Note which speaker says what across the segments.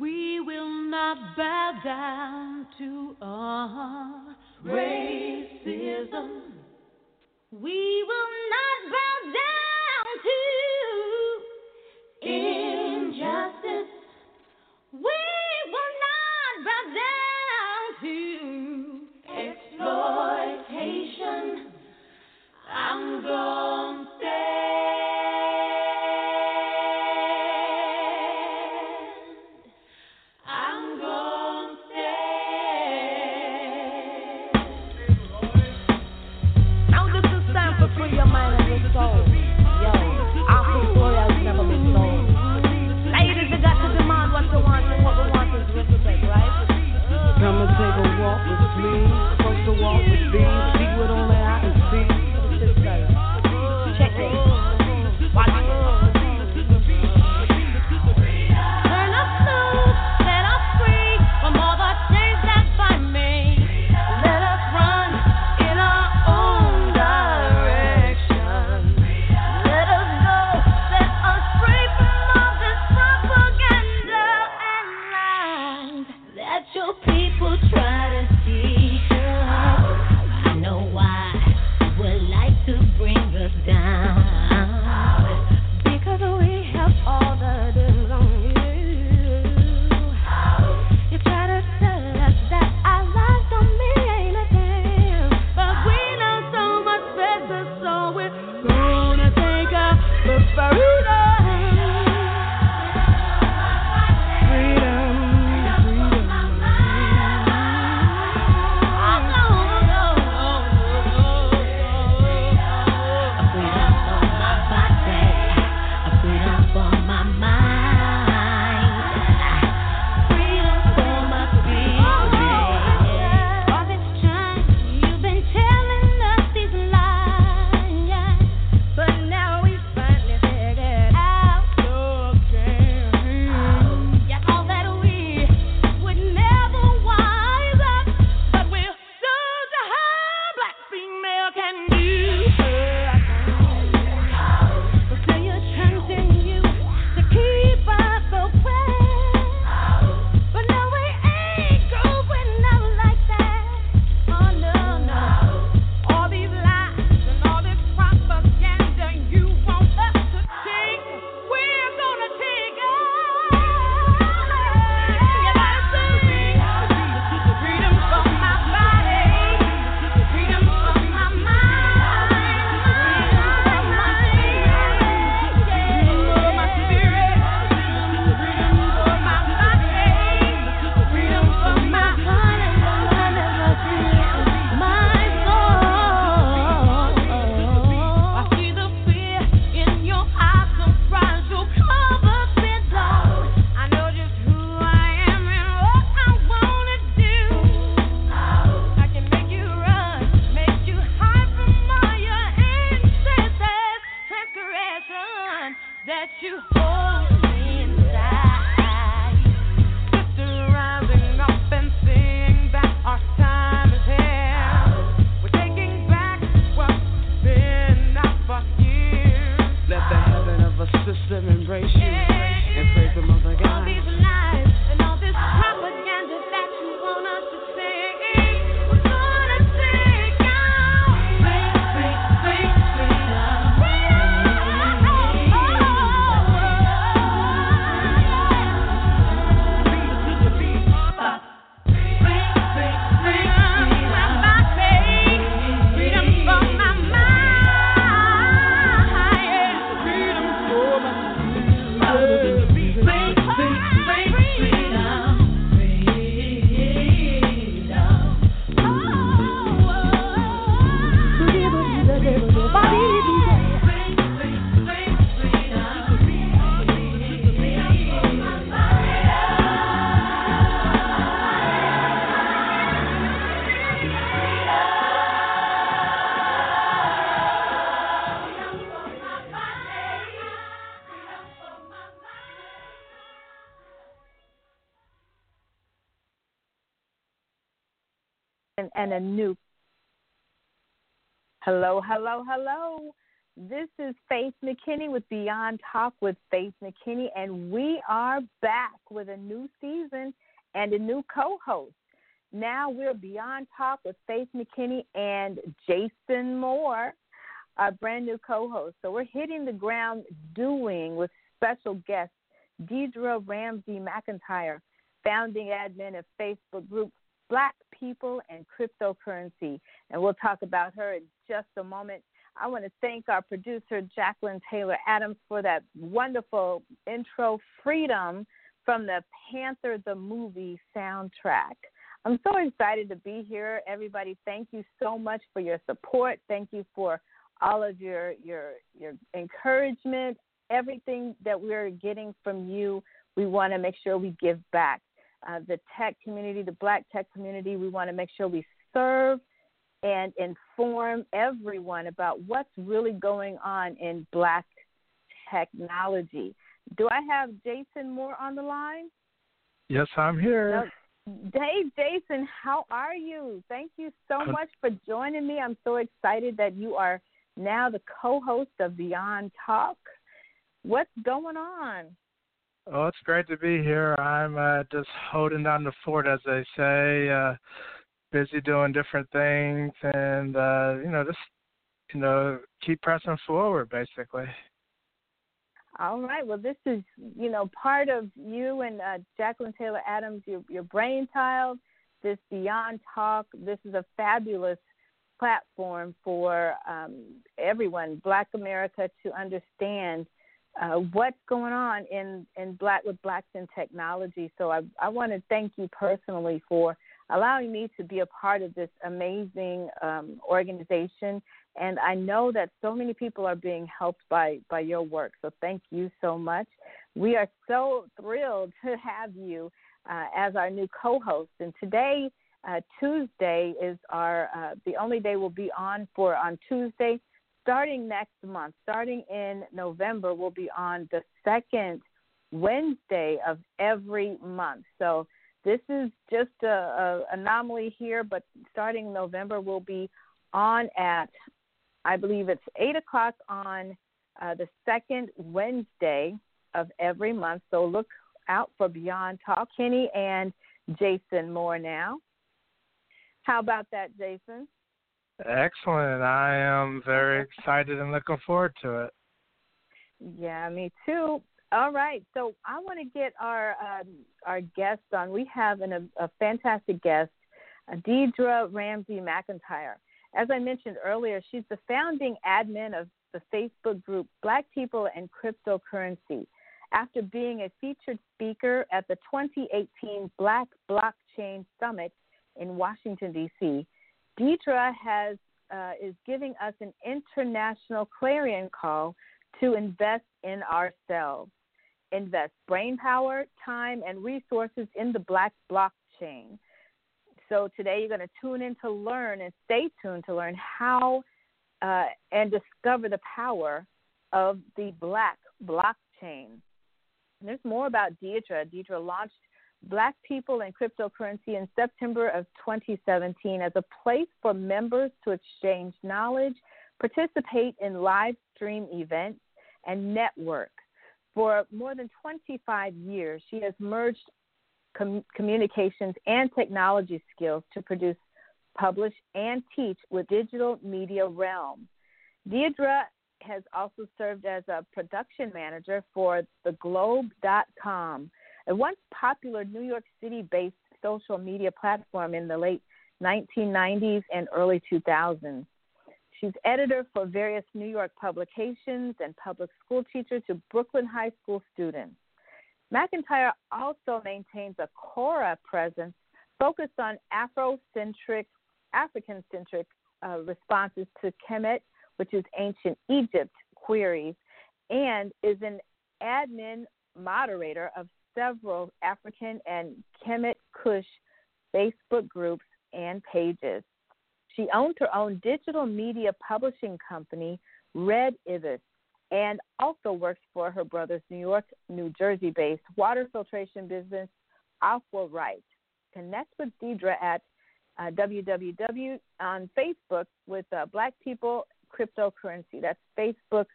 Speaker 1: We will not bow down to uh, racism. We will not bow down to injustice. We will not bow down to exploitation. I'm gonna stand.
Speaker 2: You hold. And,
Speaker 3: and new. Hello, hello, hello. This is Faith McKinney with Beyond Talk with Faith McKinney, and we are back with a new season and a new co host. Now we're Beyond Talk with Faith McKinney and Jason Moore, our brand new co host. So we're hitting the ground doing with special guest Deidra Ramsey McIntyre, founding admin of Facebook group Black People and Cryptocurrency. And we'll talk about her in just a moment. I want to thank our producer, Jacqueline Taylor Adams, for that wonderful intro, Freedom, from the Panther the Movie soundtrack. I'm so excited to be here. Everybody, thank you so much for your support. Thank you for all of your your your encouragement, everything that we're getting from you. We want to make sure we give back. Uh, the tech community, the black tech community, we want to make sure we serve and inform everyone about what's really going on in black technology. Do I have Jason Moore on the line?
Speaker 4: Yes, I'm here.
Speaker 3: Hey, Jason, how are you? Thank you so much for joining me. I'm so excited that you are now the co host of Beyond Talk. What's going on?
Speaker 4: Oh, it's great to be here. I'm uh, just holding down the fort, as they say. Uh, busy doing different things, and uh, you know, just you know, keep pressing forward, basically.
Speaker 3: All right. Well, this is you know part of you and uh, Jacqueline Taylor Adams, your your brainchild. This Beyond Talk. This is a fabulous platform for um, everyone, Black America, to understand uh, what's going on in in Black with Blacks in technology. So I I want to thank you personally for allowing me to be a part of this amazing um, organization. And I know that so many people are being helped by, by your work. So thank you so much. We are so thrilled to have you uh, as our new co host. And today, uh, Tuesday, is our uh, the only day we'll be on for on Tuesday. Starting next month, starting in November, we'll be on the second Wednesday of every month. So this is just a, a anomaly here, but starting November, we'll be on at, I believe it's eight o'clock on uh, the second Wednesday of every month. So look out for Beyond Talk. Kenny and Jason Moore now. How about that, Jason?
Speaker 4: Excellent. I am very excited and looking forward to it.
Speaker 3: Yeah, me too. All right, so I want to get our um, our guest on. We have an, a, a fantastic guest, Deidra Ramsey McIntyre. As I mentioned earlier, she's the founding admin of the Facebook group Black People and Cryptocurrency. After being a featured speaker at the 2018 Black Blockchain Summit in Washington D.C., Deidra has uh, is giving us an international clarion call to invest in ourselves invest brain power, time, and resources in the Black blockchain. So today you're going to tune in to learn and stay tuned to learn how uh, and discover the power of the Black blockchain. And there's more about Deidra. Deidra launched Black People and Cryptocurrency in September of 2017 as a place for members to exchange knowledge, participate in live stream events, and network. For more than 25 years, she has merged com- communications and technology skills to produce, publish, and teach with digital media realm. Deidra has also served as a production manager for theglobe.com, a once popular New York City based social media platform in the late 1990s and early 2000s. She's editor for various New York publications and public school teacher to Brooklyn High School students. McIntyre also maintains a Quora presence focused on Afrocentric, African-centric uh, responses to Kemet, which is ancient Egypt queries, and is an admin moderator of several African and Kemet Kush Facebook groups and pages. She owns her own digital media publishing company, Red Ibis, and also works for her brother's New York, New Jersey based water filtration business, Aqua Right. Connect with Deidra at uh, www on Facebook with uh, Black People Cryptocurrency. That's Facebook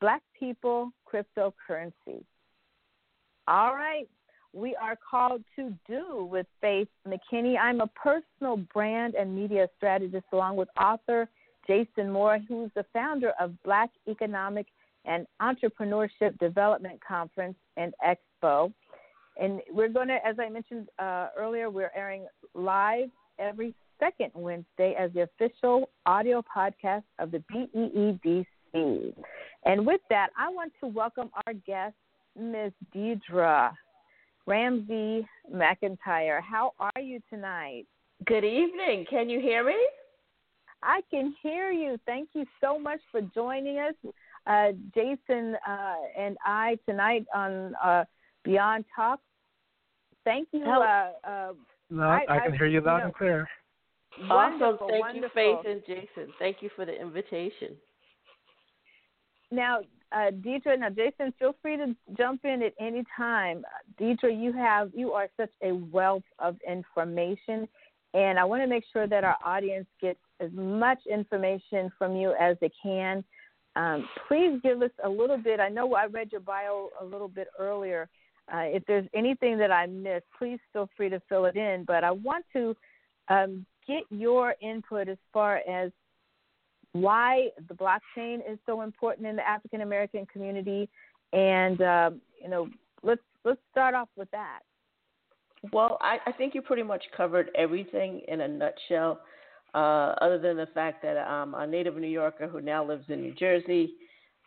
Speaker 3: Black People Cryptocurrency. All right. We are called to do with Faith McKinney. I'm a personal brand and media strategist along with author Jason Moore, who's the founder of Black Economic and Entrepreneurship Development Conference and Expo. And we're going to, as I mentioned uh, earlier, we're airing live every second Wednesday as the official audio podcast of the BEEDC. And with that, I want to welcome our guest, Ms. Deidra Ramsey McIntyre. How are you tonight?
Speaker 5: Good evening. Can you hear me?
Speaker 3: I can hear you. Thank you so much for joining us, uh, Jason uh, and I tonight on uh, Beyond Talk. Thank you. Uh, uh,
Speaker 4: no, I, I can I, hear you loud you know, and clear.
Speaker 5: Awesome. Thank
Speaker 3: wonderful.
Speaker 5: you, Faith and Jason. Thank you for the invitation.
Speaker 3: Now, uh, Deidra, now Jason, feel free to jump in at any time. Deidra, you have you are such a wealth of information, and I want to make sure that our audience gets as much information from you as they can. Um, please give us a little bit. I know I read your bio a little bit earlier. Uh, if there's anything that I missed, please feel free to fill it in. But I want to um, get your input as far as why the blockchain is so important in the African American community, and um, you know, let's let's start off with that.
Speaker 5: Well, I, I think you pretty much covered everything in a nutshell, uh, other than the fact that I'm a native New Yorker who now lives in New Jersey.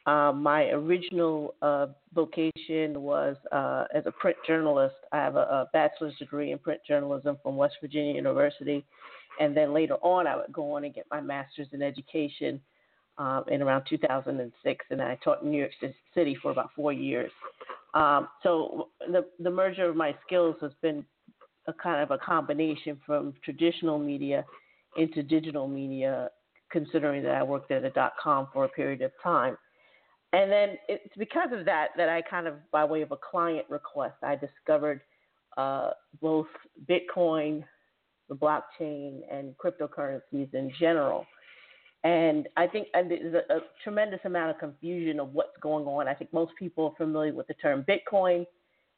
Speaker 5: Uh, my original uh, vocation was uh, as a print journalist. I have a, a, bachelor's degree in print journalism from West Virginia University, and then later on, I would go on and get my master's in education um, in around 2006, and I taught in New York City for about four years. Um, so the the merger of my skills has been a kind of a combination from traditional media into digital media, considering that I worked at a dot com for a period of time. And then it's because of that that I kind of, by way of a client request, I discovered uh, both Bitcoin, the blockchain, and cryptocurrencies in general. And I think there's a, a tremendous amount of confusion of what's going on. I think most people are familiar with the term Bitcoin.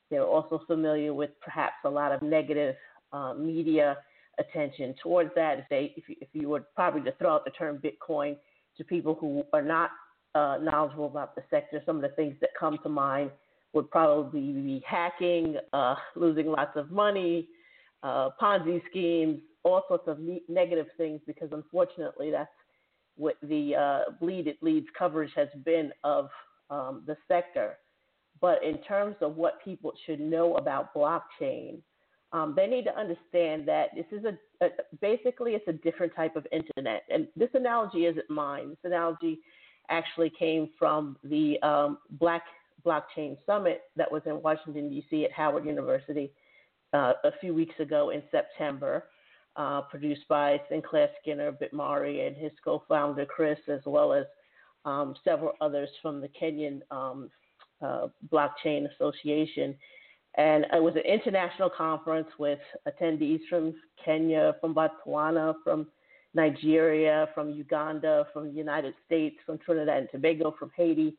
Speaker 5: They're also familiar with perhaps a lot of negative uh, media attention towards that. If they, if you, if you were probably to throw out the term Bitcoin to people who are not uh, knowledgeable about the sector, some of the things that come to mind would probably be hacking, uh, losing lots of money, uh, Ponzi schemes, all sorts of ne- negative things, because unfortunately that's what the uh, bleed it leads coverage has been of um, the sector. But in terms of what people should know about blockchain, um, they need to understand that this is a, a, basically it's a different type of internet. And this analogy isn't mine. This analogy actually came from the um, Black Blockchain Summit that was in Washington, D.C. at Howard University uh, a few weeks ago in September, uh, produced by Sinclair Skinner, Bitmari, and his co founder Chris, as well as um, several others from the Kenyan um, uh, Blockchain Association. And it was an international conference with attendees from Kenya, from Botswana, from Nigeria, from Uganda, from the United States, from Trinidad and Tobago, from Haiti,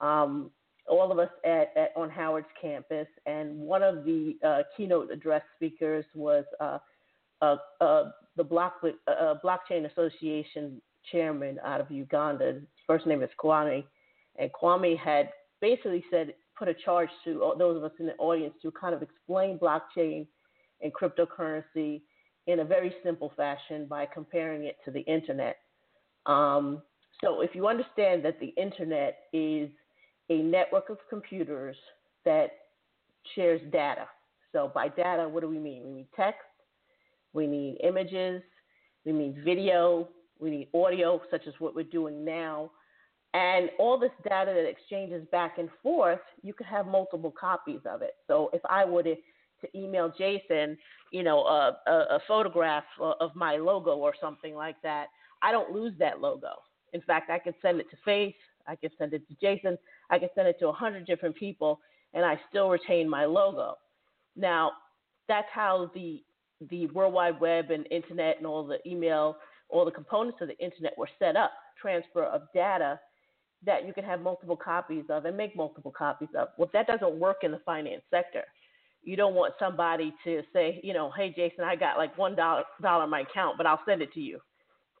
Speaker 5: um, all of us at, at, on Howard's campus. And one of the uh, keynote address speakers was uh, uh, uh the Block, uh, Blockchain Association chairman out of Uganda. His first name is Kwame. And Kwame had basically said, put a charge to those of us in the audience to kind of explain blockchain and cryptocurrency in a very simple fashion by comparing it to the internet. Um, so if you understand that the internet is a network of computers that shares data. So by data, what do we mean? We need text, we need images, we need video, we need audio, such as what we're doing now. And all this data that exchanges back and forth, you could have multiple copies of it. So if I were to to email Jason, you know, a, a, a photograph of my logo or something like that, I don't lose that logo. In fact, I could send it to Faith, I could send it to Jason, I could send it to a hundred different people, and I still retain my logo. Now, that's how the the World Wide Web and internet and all the email, all the components of the internet were set up, transfer of data that you can have multiple copies of and make multiple copies of. Well, that doesn't work in the finance sector. You don't want somebody to say, you know, hey Jason, I got like one dollar dollar in my account, but I'll send it to you.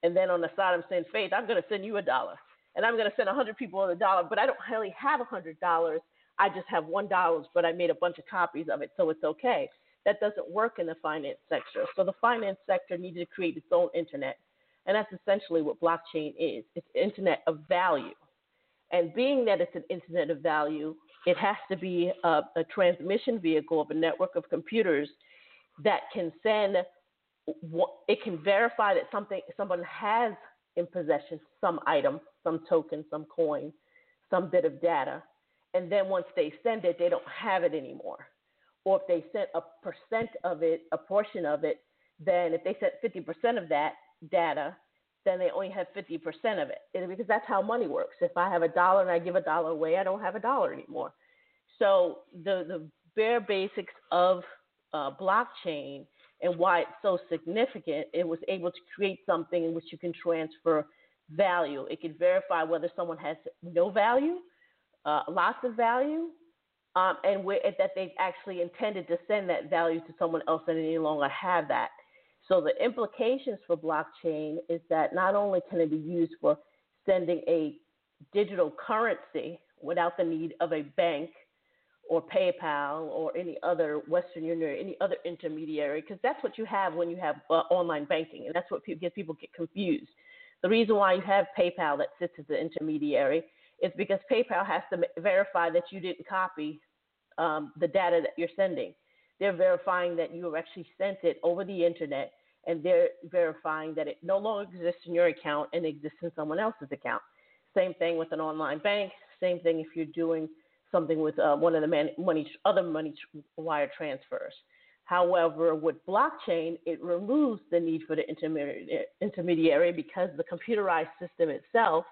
Speaker 5: And then on the side I'm saying, Faith, I'm going to send you a dollar, and I'm going to send a hundred people a dollar, but I don't really have a hundred dollars. I just have one dollars, but I made a bunch of copies of it, so it's okay. That doesn't work in the finance sector. So the finance sector needed to create its own internet, and that's essentially what blockchain is. It's internet of value. And being that it's an internet of value, it has to be a, a transmission vehicle of a network of computers that can send. It can verify that something someone has in possession some item, some token, some coin, some bit of data, and then once they send it, they don't have it anymore. Or if they sent a percent of it, a portion of it, then if they sent 50% of that data, then they only have 50% of it because that's how money works. If I have a dollar and I give a dollar away, I don't have a dollar anymore. So the the bare basics of uh, blockchain and why it's so significant, it was able to create something in which you can transfer value. It can verify whether someone has no value, uh, lots of value, um, and where, that they've actually intended to send that value to someone else and any longer have that. So the implications for blockchain is that not only can it be used for sending a digital currency without the need of a bank or PayPal or any other Western Union or any other intermediary, because that's what you have when you have uh, online banking, and that's what people, get people get confused. The reason why you have PayPal that sits as the intermediary is because PayPal has to verify that you didn't copy um, the data that you're sending. They're verifying that you actually sent it over the internet, and they're verifying that it no longer exists in your account and exists in someone else's account. Same thing with an online bank. Same thing if you're doing something with uh, one of the man- money, other money wire transfers. However, with blockchain, it removes the need for the intermediary because the computerized system itself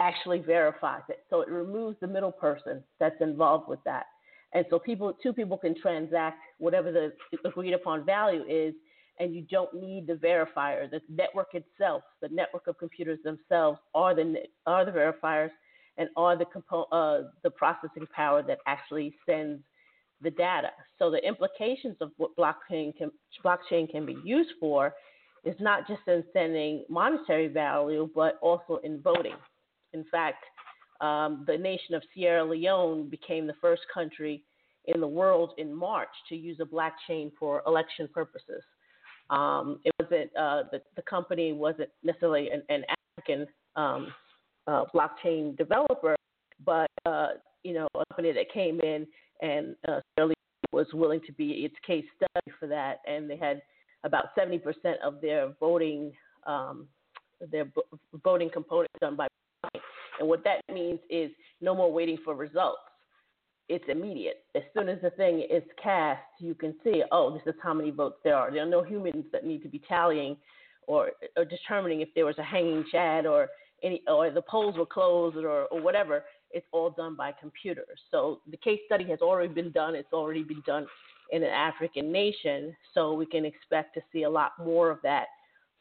Speaker 5: actually verifies it. So it removes the middle person that's involved with that. And so people, two people can transact whatever the agreed upon value is, and you don't need the verifier. The network itself, the network of computers themselves, are the are the verifiers and are the compo- uh, the processing power that actually sends the data. So the implications of what blockchain can, blockchain can be used for is not just in sending monetary value, but also in voting. In fact, um, the nation of Sierra Leone became the first country in the world in March to use a blockchain for election purposes. Um, it wasn't uh, the, the, company wasn't necessarily an, an African um, uh, blockchain developer, but uh, you know a company that came in and uh, was willing to be its case study for that, and they had about 70% of their voting um, their voting component done by and what that means is no more waiting for results. It's immediate. As soon as the thing is cast, you can see, oh, this is how many votes there are. There are no humans that need to be tallying or, or determining if there was a hanging chad or any or the polls were closed or, or whatever. It's all done by computers. So the case study has already been done. It's already been done in an African nation. So we can expect to see a lot more of that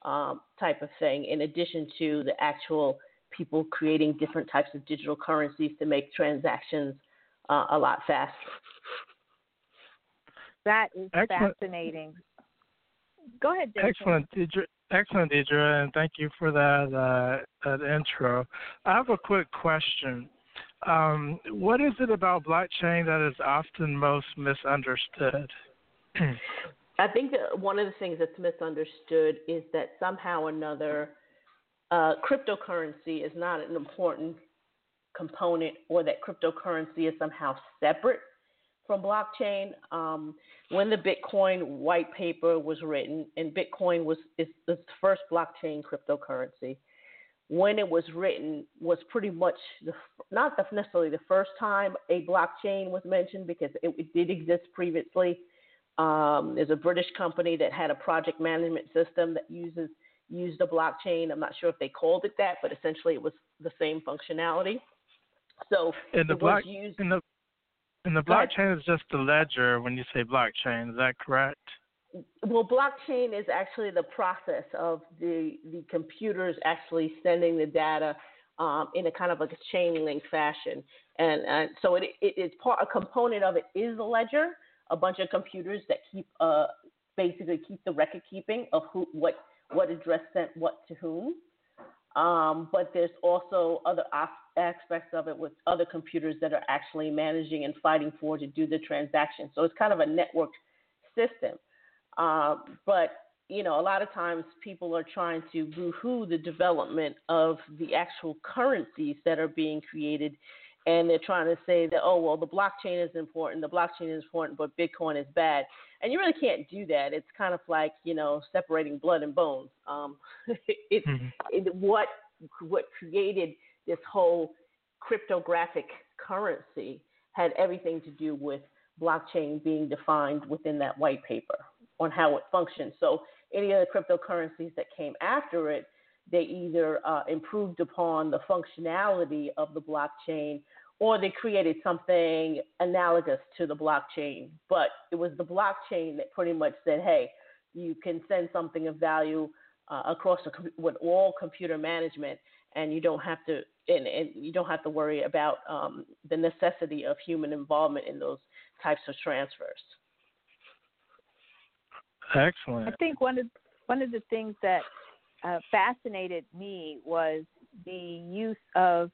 Speaker 5: um, type of thing, in addition to the actual people creating different types of digital currencies to make transactions uh, a lot faster.
Speaker 3: That is
Speaker 4: Excellent.
Speaker 3: fascinating. Go ahead, Jason.
Speaker 4: Excellent, Deidra. Excellent, Deidra, and thank you for that, uh, that intro. I have a quick question. Um, what is it about blockchain that is often most misunderstood?
Speaker 5: I think that one of the things that's misunderstood is that somehow or another uh, cryptocurrency is not an important component or that cryptocurrency is somehow separate from blockchain. Um, when the Bitcoin white paper was written, and Bitcoin was is the first blockchain cryptocurrency, when it was written was pretty much the, not the, necessarily the first time a blockchain was mentioned because it, it did exist previously. Um, there's a British company that had a project management system that uses used a blockchain. I'm not sure if they called it that, but essentially it was the same functionality. So
Speaker 4: in the
Speaker 5: it
Speaker 4: block,
Speaker 5: was used.
Speaker 4: in the in the blockchain is just the ledger when you say blockchain. Is that correct?
Speaker 5: well, blockchain is actually the process of the the computers actually sending the data um, in a kind of like a chain link fashion, and, and so it, it is part a component of it is a ledger, a bunch of computers that keep uh, basically keep the record keeping of who what what address sent what to whom. Um, but there's also other aspects of it with other computers that are actually managing and fighting for to do the transaction. So it's kind of a networked system. Uh, but you know, a lot of times people are trying to woohoo the development of the actual currencies that are being created, and they're trying to say that oh well, the blockchain is important, the blockchain is important, but Bitcoin is bad, and you really can't do that. It's kind of like you know separating blood and bones. Um, it, mm-hmm. it, what what created this whole cryptographic currency had everything to do with blockchain being defined within that white paper on how it functions. So any of the cryptocurrencies that came after it, they either uh, improved upon the functionality of the blockchain or they created something analogous to the blockchain. But it was the blockchain that pretty much said, hey, you can send something of value uh, across with all computer management, and you don't have to and, and you don't have to worry about um, the necessity of human involvement in those types of transfers.
Speaker 4: Excellent.
Speaker 3: I think one of one of the things that uh, fascinated me was the use of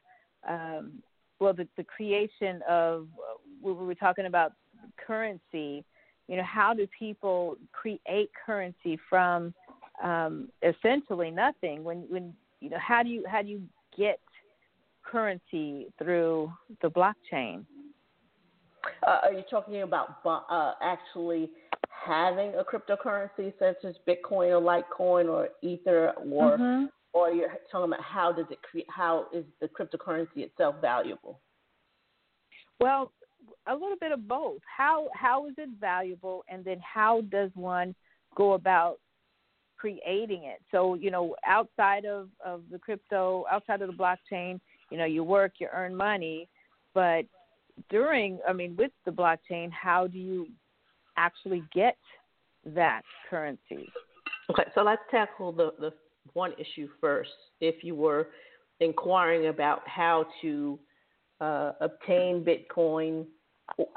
Speaker 3: um, well the, the creation of we were talking about currency you know how do people create currency from um, essentially nothing when when you know how do you how do you get currency through the blockchain
Speaker 5: uh, are you talking about uh, actually having a cryptocurrency such as Bitcoin or Litecoin or Ether, or mm-hmm. or you're talking about how does it create? How is the cryptocurrency itself valuable?
Speaker 3: Well, a little bit of both. How how is it valuable, and then how does one go about creating it? So you know, outside of of the crypto, outside of the blockchain, you know, you work, you earn money, but during, I mean, with the blockchain, how do you actually get that currency?
Speaker 5: Okay, so let's tackle the, the one issue first. If you were inquiring about how to uh, obtain Bitcoin,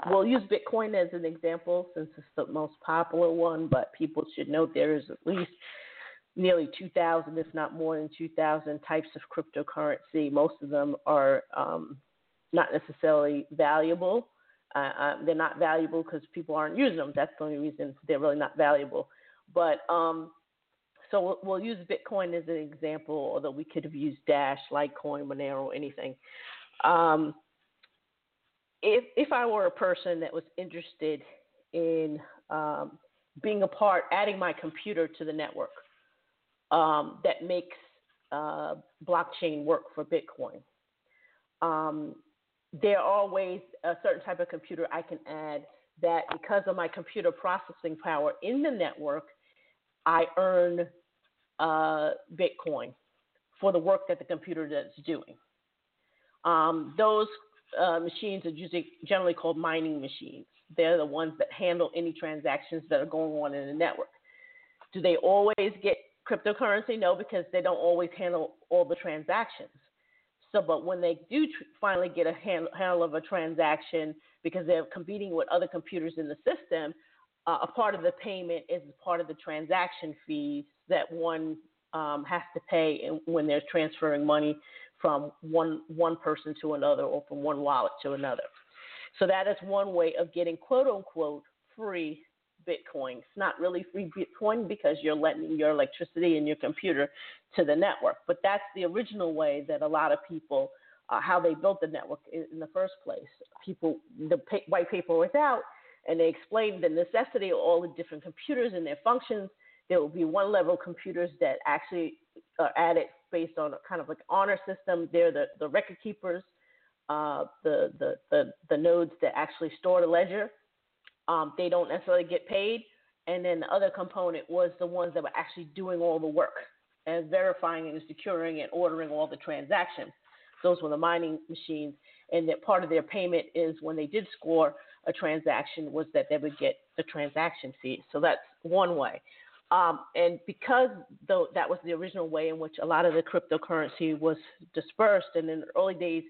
Speaker 5: we'll use Bitcoin as an example since it's the most popular one, but people should note there is at least nearly 2,000, if not more than 2,000 types of cryptocurrency. Most of them are um, not necessarily valuable. Uh, uh, they're not valuable because people aren't using them. That's the only reason they're really not valuable. But um, so we'll, we'll, use Bitcoin as an example, although we could have used Dash, Litecoin, Monero, anything. Um, if if I were a person that was interested in um, being a part, adding my computer to the network um, that makes uh, blockchain work for Bitcoin. Um, there are always a certain type of computer I can add that because of my computer processing power in the network, I earn uh, Bitcoin for the work that the computer is doing. Um, those uh, machines are usually generally called mining machines. They're the ones that handle any transactions that are going on in the network. Do they always get cryptocurrency? No, because they don't always handle all the transactions. So, but when they do tr- finally get a hand- handle of a transaction because they're competing with other computers in the system, uh, a part of the payment is part of the transaction fees that one um, has to pay when they're transferring money from one one person to another or from one wallet to another. So that is one way of getting quote unquote free Bitcoin. It's not really free Bitcoin because you're letting your electricity and your computer to the network. But that's the original way that a lot of people, uh, how they built the network in, the first place. People, the pa- white paper was out, and they explained the necessity of all the different computers and their functions. There will be one level computers that actually are added based on a kind of like honor system. They're the, the record keepers, uh, the, the, the, the nodes that actually store the ledger um, they don't necessarily get paid. And then the other component was the ones that were actually doing all the work and verifying and securing and ordering all the transactions. Those were the mining machines. And that part of their payment is when they did score a transaction was that they would get the transaction fee. So that's one way. Um, and because though that was the original way in which a lot of the cryptocurrency was dispersed, and in the early days,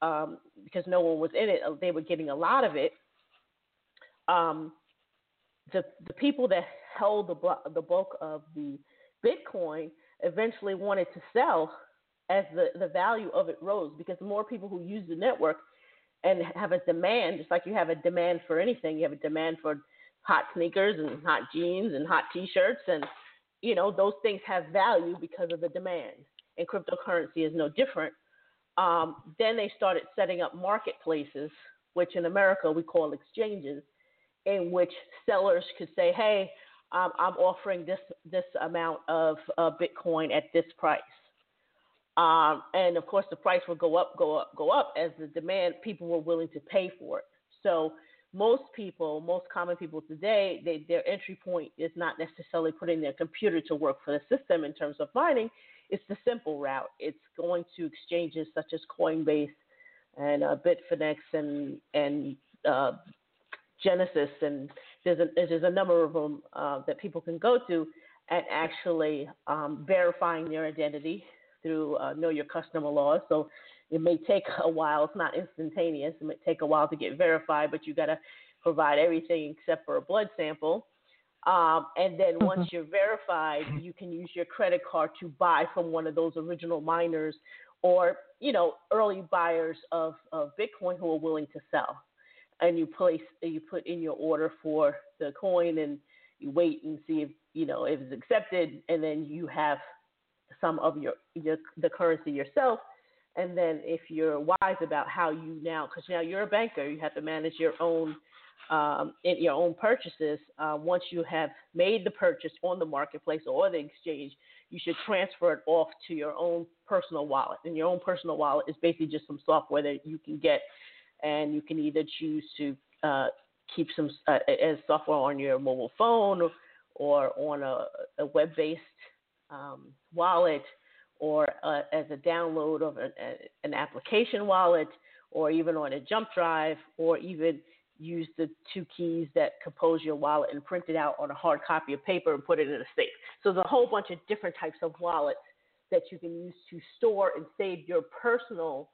Speaker 5: um, because no one was in it, they were getting a lot of it. Um, the the people that held the the bulk of the Bitcoin eventually wanted to sell as the, the value of it rose because the more people who use the network and have a demand, just like you have a demand for anything, you have a demand for hot sneakers and hot jeans and hot t-shirts and you know those things have value because of the demand and cryptocurrency is no different. Um, then they started setting up marketplaces which in america we call exchanges in which sellers could say hey um, i'm offering this this amount of uh, bitcoin at this price um, and of course the price would go up go up go up as the demand people were willing to pay for it so most people, most common people today, they, their entry point is not necessarily putting their computer to work for the system in terms of mining. It's the simple route. It's going to exchanges such as Coinbase and uh, Bitfinex and and uh, Genesis, and there's a there's a number of them uh, that people can go to and actually um, verifying their identity through uh, know your customer laws. So it may take a while. It's not instantaneous. It may take a while to get verified, but you got to provide everything except for a blood sample. Um, and then mm-hmm. once you're verified, you can use your credit card to buy from one of those original miners or you know early buyers of, of Bitcoin who are willing to sell. And you place you put in your order for the coin and you wait and see if you know if it's accepted, and then you have some of your, your the currency yourself and then if you're wise about how you now, because now you're a banker, you have to manage your own um, in your own purchases. Uh, once you have made the purchase on the marketplace or the exchange, you should transfer it off to your own personal wallet. And your own personal wallet is basically just some software that you can get, and you can either choose to uh, keep some uh, as software on your mobile phone or on a, a web-based um, wallet or uh, as a download of an, an application wallet or even on a jump drive or even use the two keys that compose your wallet and print it out on a hard copy of paper and put it in a safe. So there's a whole bunch of different types of wallets that you can use to store and save your personal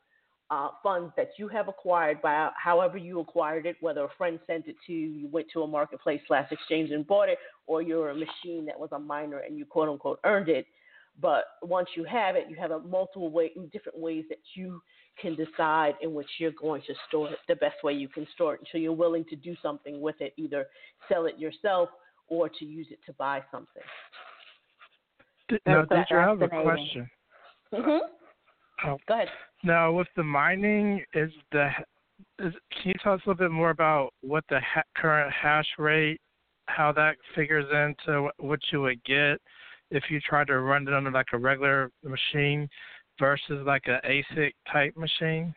Speaker 5: uh, funds that you have acquired by however you acquired it, whether a friend sent it to you, you went to a marketplace slash exchange and bought it, or you're a machine that was a miner and you quote unquote earned it. But once you have it, you have a multiple way, different ways that you can decide in which you're going to store it the best way you can store it until you're willing to do something with it, either sell it yourself or to use it to buy something.
Speaker 4: Now, did you have a question?
Speaker 5: Mm-hmm.
Speaker 4: Oh.
Speaker 5: Go ahead.
Speaker 4: Now, with the mining, is the is, can you tell us a little bit more about what the ha- current hash rate, how that figures into what you would get? if you tried to run it on like a regular machine versus like an ASIC type machine?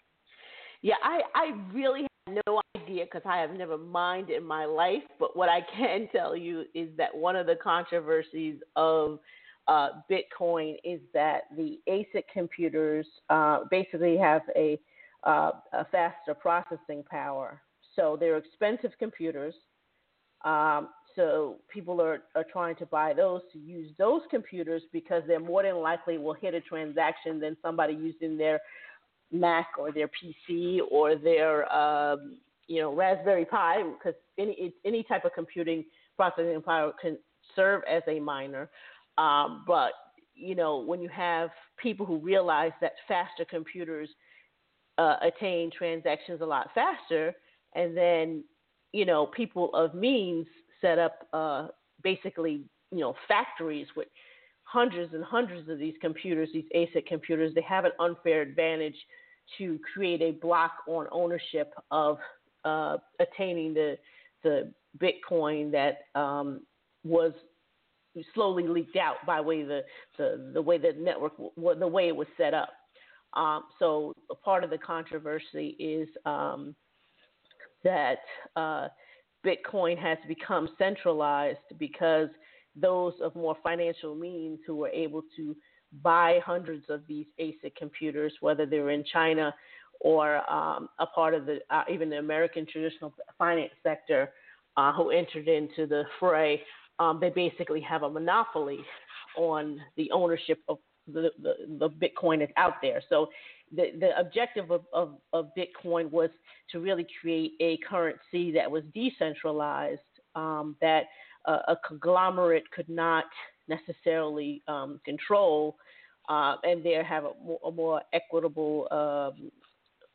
Speaker 5: Yeah, I I really have no idea because I have never mined in my life. But what I can tell you is that one of the controversies of uh, Bitcoin is that the ASIC computers uh, basically have a, uh, a faster processing power. So they're expensive computers. Um, so people are, are trying to buy those to use those computers because they're more than likely will hit a transaction than somebody using their Mac or their PC or their um, you know Raspberry Pi because any any type of computing processing power can serve as a miner. Um, but you know when you have people who realize that faster computers uh, attain transactions a lot faster, and then you know people of means set up uh, basically you know factories with hundreds and hundreds of these computers, these ASIC computers. They have an unfair advantage to create a block on ownership of uh, attaining the the Bitcoin that um, was slowly leaked out by way the, the the way the network the way it was set up. Um, so part of the controversy is um, that uh, Bitcoin has become centralized because those of more financial means who were able to buy hundreds of these ASIC computers, whether they're in China or um, a part of the uh, even the American traditional finance sector, uh, who entered into the fray, um, they basically have a monopoly on the ownership of the, the, the Bitcoin that's out there. So the, the objective of, of, of Bitcoin was to really create a currency that was decentralized, um, that uh, a conglomerate could not necessarily um, control, uh, and there have a more, a more equitable, um,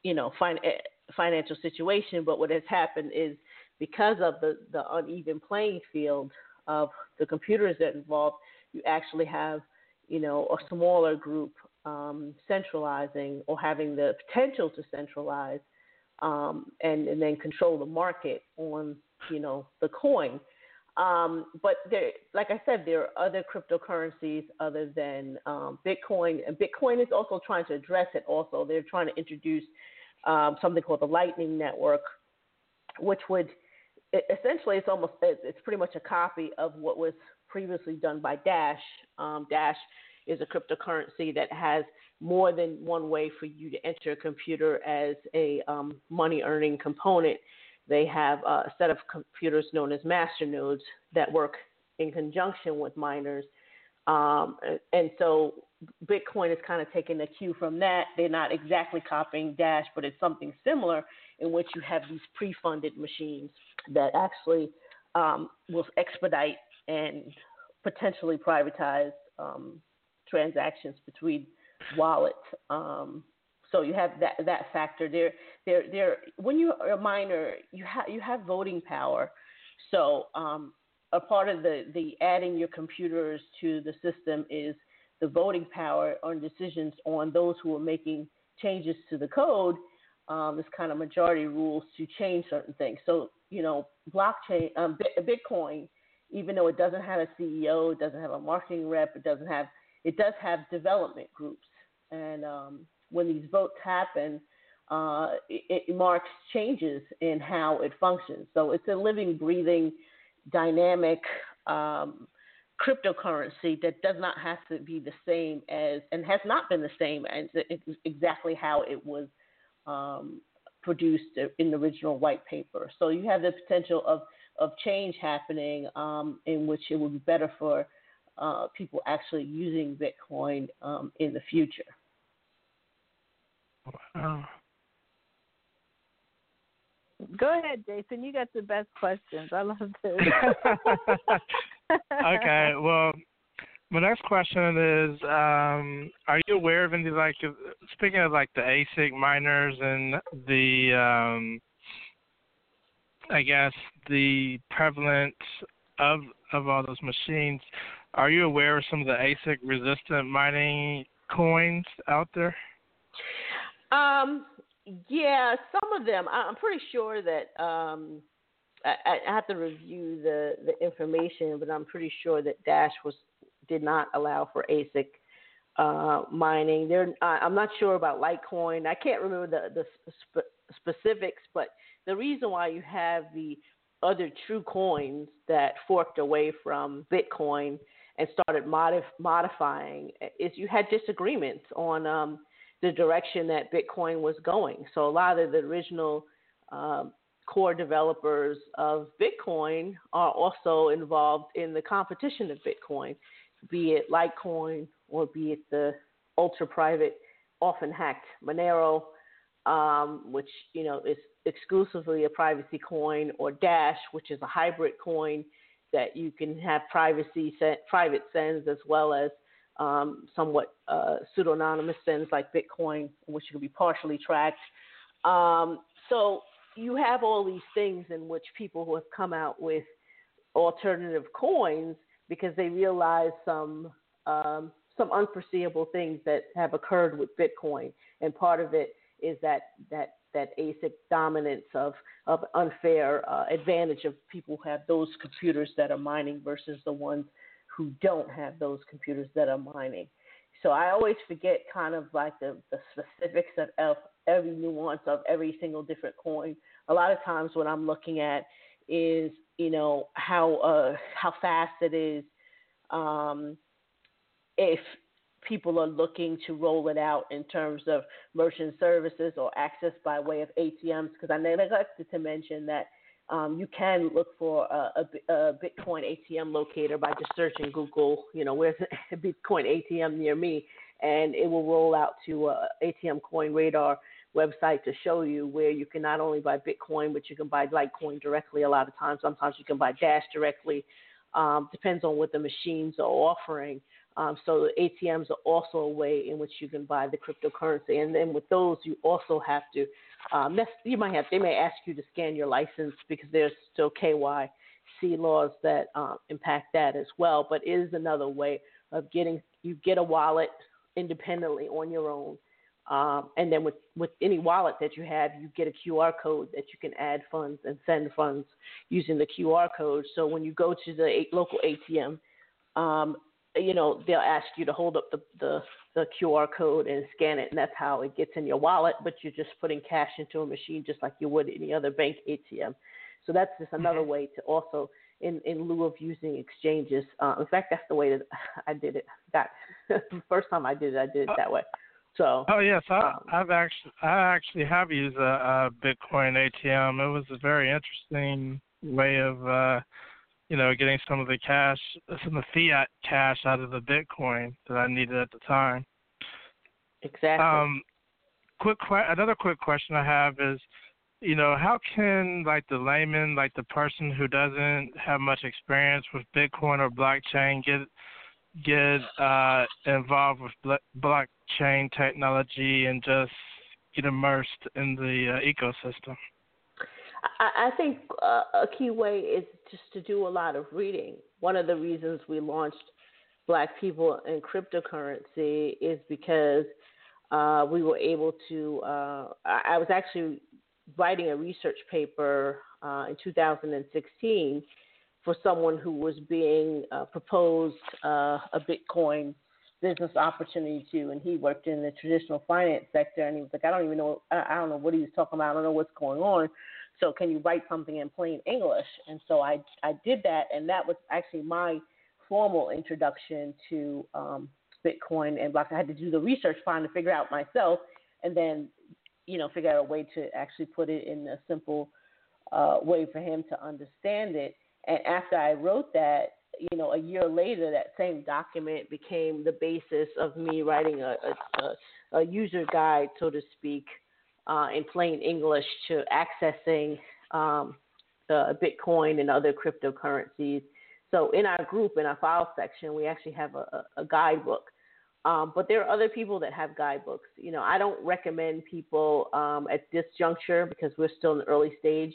Speaker 5: you know, fin- eh, financial situation. But what has happened is because of the, the uneven playing field of the computers that involved, you actually have, you know, a smaller group um, centralizing or having the potential to centralize um, and, and then control the market on, you know, the coin. Um, but there, like I said, there are other cryptocurrencies other than um, Bitcoin, and Bitcoin is also trying to address it. Also, they're trying to introduce um, something called the Lightning Network, which would essentially it's almost it's pretty much a copy of what was previously done by Dash. Um, Dash is a cryptocurrency that has more than one way for you to enter a computer as a um, money earning component. They have a set of computers known as master nodes that work in conjunction with miners. Um, and so Bitcoin is kind of taking a cue from that. They're not exactly copying Dash, but it's something similar in which you have these pre funded machines that actually um, will expedite and potentially privatize um, transactions between wallets. Um, so you have that that factor there. There, there. When you're a miner, you have you have voting power. So um, a part of the the adding your computers to the system is the voting power on decisions on those who are making changes to the code. Um, this kind of majority rules to change certain things. So you know, blockchain, um, Bitcoin, even though it doesn't have a CEO, it doesn't have a marketing rep, it doesn't have it does have development groups, and um, when these votes happen, uh, it, it, marks changes in how it functions. So it's a living, breathing, dynamic um, cryptocurrency that does not have to be the same as, and has not been the same as exactly how it was um, produced in the original white paper. So you have the potential of of change happening um, in which it would be better for uh, people actually using Bitcoin um, in the future.
Speaker 4: Wow.
Speaker 3: Go ahead, Jason. You got the best questions. I love this.
Speaker 4: okay. Well, my next question is: um, Are you aware of any like speaking of like the ASIC miners and the um, I guess the prevalence of of all those machines? Are you aware of some of the ASIC resistant mining coins out there?
Speaker 5: Um, yeah, some of them. I'm pretty sure that um, I, I have to review the the information, but I'm pretty sure that Dash was did not allow for ASIC uh, mining. There, I'm not sure about Litecoin. I can't remember the the sp- specifics, but the reason why you have the other true coins that forked away from Bitcoin and started modif- modifying is you had disagreements on um, the direction that Bitcoin was going. So a lot of the original um, core developers of Bitcoin are also involved in the competition of Bitcoin, be it Litecoin or be it the ultra private, often hacked Monero, um, which you know is exclusively a privacy coin, or Dash, which is a hybrid coin that you can have privacy private sends as well as um, somewhat uh, pseudonymous things like Bitcoin, which can be partially tracked. Um, so you have all these things in which people who have come out with alternative coins because they realize some um, some unforeseeable things that have occurred with Bitcoin, and part of it is that that that ASIC dominance of of unfair uh, advantage of people who have those computers that are mining versus the ones who don't have those computers that are mining. So I always forget kind of like the, the specifics of every nuance of every single different coin. A lot of times what I'm looking at is you know how uh, how fast it is. Um, if people are looking to roll it out in terms of merchant services or access by way of ATMs. Because I neglected to mention that um, you can look for a, a, a Bitcoin ATM locator by just searching Google, you know, where's a Bitcoin ATM near me, and it will roll out to a ATM Coin Radar website to show you where you can not only buy Bitcoin, but you can buy Litecoin directly a lot of times. Sometimes you can buy Dash directly. Um, depends on what the machines are offering. Um, so ATMs are also a way in which you can buy the cryptocurrency. And then with those, you also have to, um, you might have, they may ask you to scan your license because there's still KYC laws that um, impact that as well. But it is another way of getting, you get a wallet independently on your own. Um, and then with, with any wallet that you have, you get a QR code that you can add funds and send funds using the QR code. So when you go to the local ATM, um, you know they'll ask you to hold up the, the the QR code and scan it, and that's how it gets in your wallet. But you're just putting cash into a machine just like you would any other bank ATM. So that's just another mm-hmm. way to also, in in lieu of using exchanges. Uh, in fact, that's the way that I did it. That first time I did it, I did it that way. So.
Speaker 4: Oh yes, I, um, I've actually I actually have used a, a Bitcoin ATM. It was a very interesting way of. uh you know, getting some of the cash, some of the fiat cash out of the Bitcoin that I needed at the time.
Speaker 5: Exactly.
Speaker 4: Um, quick, another quick question I have is, you know, how can like the layman, like the person who doesn't have much experience with Bitcoin or blockchain, get get uh, involved with blockchain technology and just get immersed in the uh, ecosystem?
Speaker 5: I, think uh, a key way is just to do a lot of reading. One of the reasons we launched Black People in Cryptocurrency is because uh, we were able to. Uh, I, I was actually writing a research paper uh, in 2016 for someone who was being uh, proposed uh, a Bitcoin business opportunity to, and he worked in the traditional finance sector, and he was like, I don't even know, I don't know what he was talking about, I don't know what's going on, so can you write something in plain English? And so I I did that, and that was actually my formal introduction to um, Bitcoin and blockchain. I had to do the research, trying to figure out myself, and then you know figure out a way to actually put it in a simple uh, way for him to understand it. And after I wrote that, you know, a year later, that same document became the basis of me writing a, a, a user guide, so to speak, uh, in plain English to accessing um, Bitcoin and other cryptocurrencies. So in our group, in our file section, we actually have a, a guidebook. Um, but there are other people that have guidebooks. You know, I don't recommend people um, at this juncture because we're still in the early stage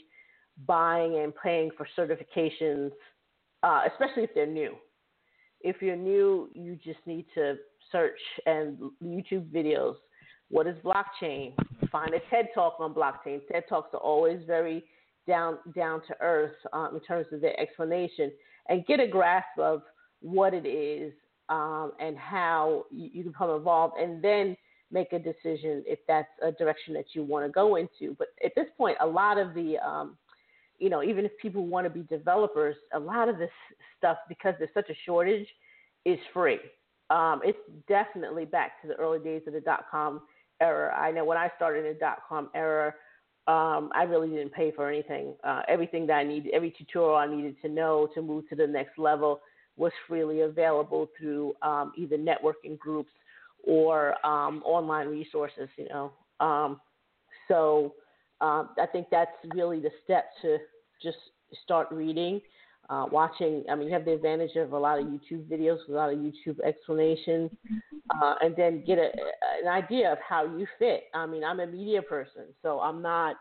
Speaker 5: buying and paying for certifications, uh, especially if they're new. If you're new, you just need to search and YouTube videos. What is blockchain? find a TED Talk on blockchain. TED Talks are always very down down to earth um, in terms of their explanation, and get a grasp of what it is um, and how you, you become involved, and then make a decision if that's a direction that you want to go into. But at this point, a lot of the um, you know, even if people want to be developers, a lot of this stuff, because there's such a shortage, is free. Um, it's definitely back to the early days of the dot com era. I know when I started in the dot com era, um, I really didn't pay for anything. Uh, everything that I needed, every tutorial I needed to know to move to the next level was freely available through um, either networking groups or um, online resources. You know, um, so um, I think that's really the step to just start reading uh, watching. I mean, you have the advantage of a lot of YouTube videos, a lot of YouTube explanations, uh, and then get a, an idea of how you fit. I mean, I'm a media person, so I'm not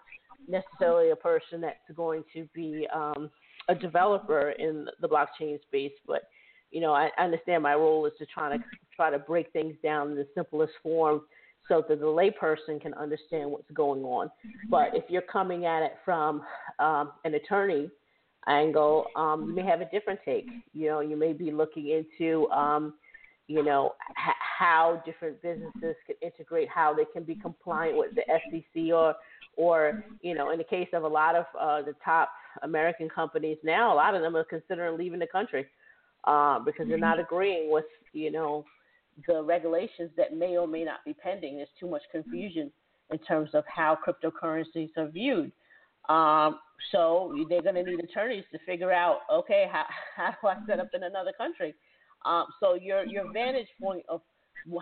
Speaker 5: necessarily a person that's going to be um, a developer in the blockchain space, but you know, I understand my role is to try to try to break things down in the simplest form so that the layperson can understand what's going on. But if you're coming at it from um, an attorney angle, um, you may have a different take. You know, you may be looking into, um, you know, h- how different businesses can integrate, how they can be compliant with the SEC, or, or you know, in the case of a lot of uh, the top American companies now, a lot of them are considering leaving the country uh, because they're not agreeing with, you know, the regulations that may or may not be pending. There's too much confusion in terms of how cryptocurrencies are viewed. Um, so they're going to need attorneys to figure out, okay, how, how do I set up in another country? Um, so your your vantage point of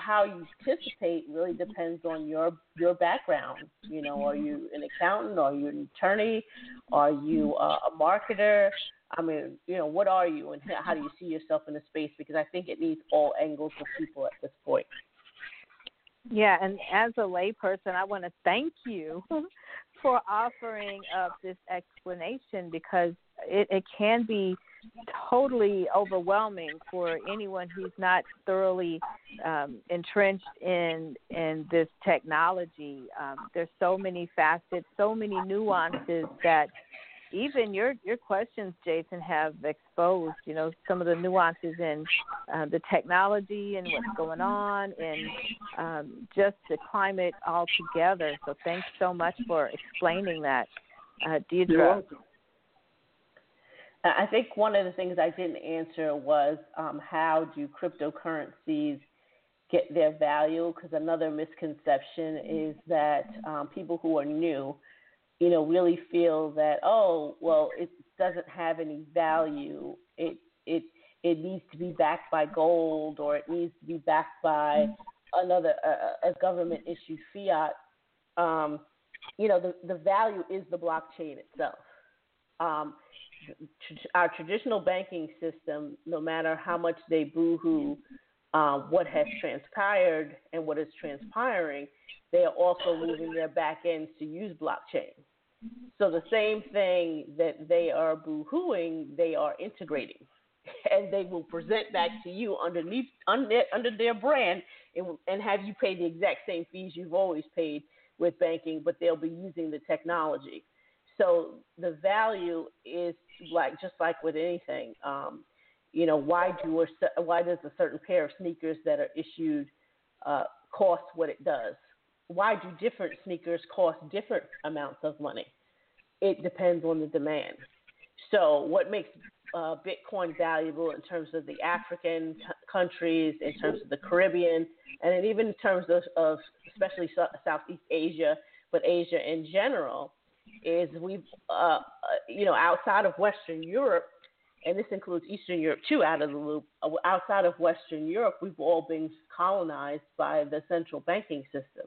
Speaker 5: how you participate really depends on your your background. You know, are you an accountant? Are you an attorney? Are you uh, a marketer? I mean, you know, what are you, and how do you see yourself in the space? Because I think it needs all angles of people at this point.
Speaker 3: Yeah, and as a layperson, I want to thank you for offering up this explanation because it, it can be totally overwhelming for anyone who's not thoroughly um, entrenched in in this technology. Um, there's so many facets, so many nuances that even your your questions, Jason, have exposed. You know some of the nuances in uh, the technology and what's going on, and um, just the climate altogether. So thanks so much for explaining that, uh, Deidra.
Speaker 5: I think one of the things I didn't answer was um, how do cryptocurrencies get their value? Because another misconception is that um, people who are new you know, really feel that oh, well, it doesn't have any value. It it it needs to be backed by gold or it needs to be backed by another a, a government issued fiat. Um, you know, the the value is the blockchain itself. Um, our traditional banking system, no matter how much they boohoo uh, what has transpired and what is transpiring, they are also moving their back ends to use blockchain. So the same thing that they are boohooing, they are integrating, and they will present back to you underneath under, under their brand, and, and have you pay the exact same fees you've always paid with banking, but they'll be using the technology. So the value is like just like with anything. Um, you know, why do a, why does a certain pair of sneakers that are issued uh, cost what it does? Why do different sneakers cost different amounts of money? It depends on the demand. So, what makes uh, Bitcoin valuable in terms of the African c- countries, in terms of the Caribbean, and even in terms of, of especially so- Southeast Asia, but Asia in general, is we've, uh, uh, you know, outside of Western Europe, and this includes Eastern Europe too, out of the loop. Uh, outside of Western Europe, we've all been colonized by the central banking system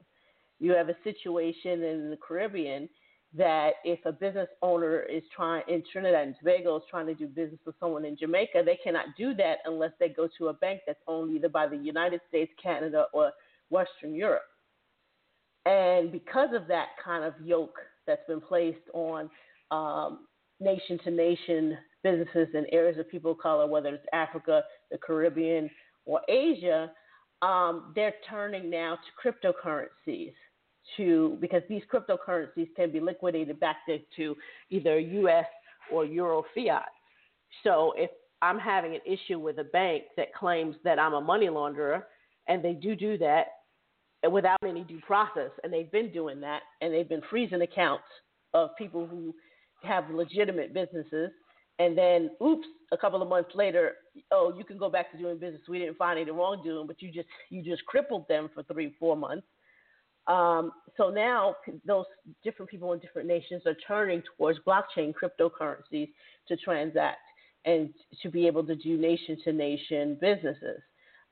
Speaker 5: you have a situation in the Caribbean that if a business owner is trying in Trinidad and Tobago is trying to do business with someone in Jamaica, they cannot do that unless they go to a bank that's owned either by the United States, Canada, or Western Europe. And because of that kind of yoke that's been placed on nation to nation businesses in areas of people of color, whether it's Africa, the Caribbean, or Asia, um, they're turning now to cryptocurrencies to because these cryptocurrencies can be liquidated back to either U.S. or Euro fiat. So if I'm having an issue with a bank that claims that I'm a money launderer, and they do do that without any due process, and they've been doing that, and they've been freezing accounts of people who have legitimate businesses, and then oops, a couple of months later, oh, you can go back to doing business. We didn't find any wrongdoing, but you just you just crippled them for three, four months um, so now those different people in different nations are turning towards blockchain cryptocurrencies to transact and to be able to do nation to nation businesses.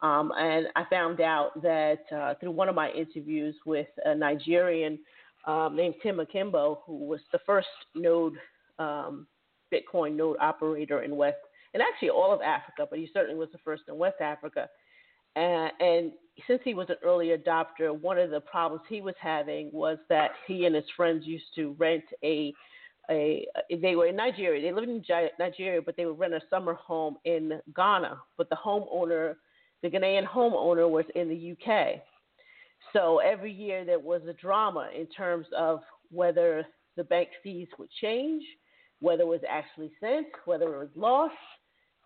Speaker 5: Um, and I found out that uh, through one of my interviews with a Nigerian um, named Tim Akimbo, who was the first node um, Bitcoin node operator in West, and actually all of Africa, but he certainly was the first in West Africa. And, and since he was an early adopter, one of the problems he was having was that he and his friends used to rent a a they were in Nigeria. They lived in Nigeria, but they would rent a summer home in Ghana. But the homeowner, the Ghanaian homeowner, was in the UK. So every year there was a drama in terms of whether the bank fees would change, whether it was actually sent, whether it was lost,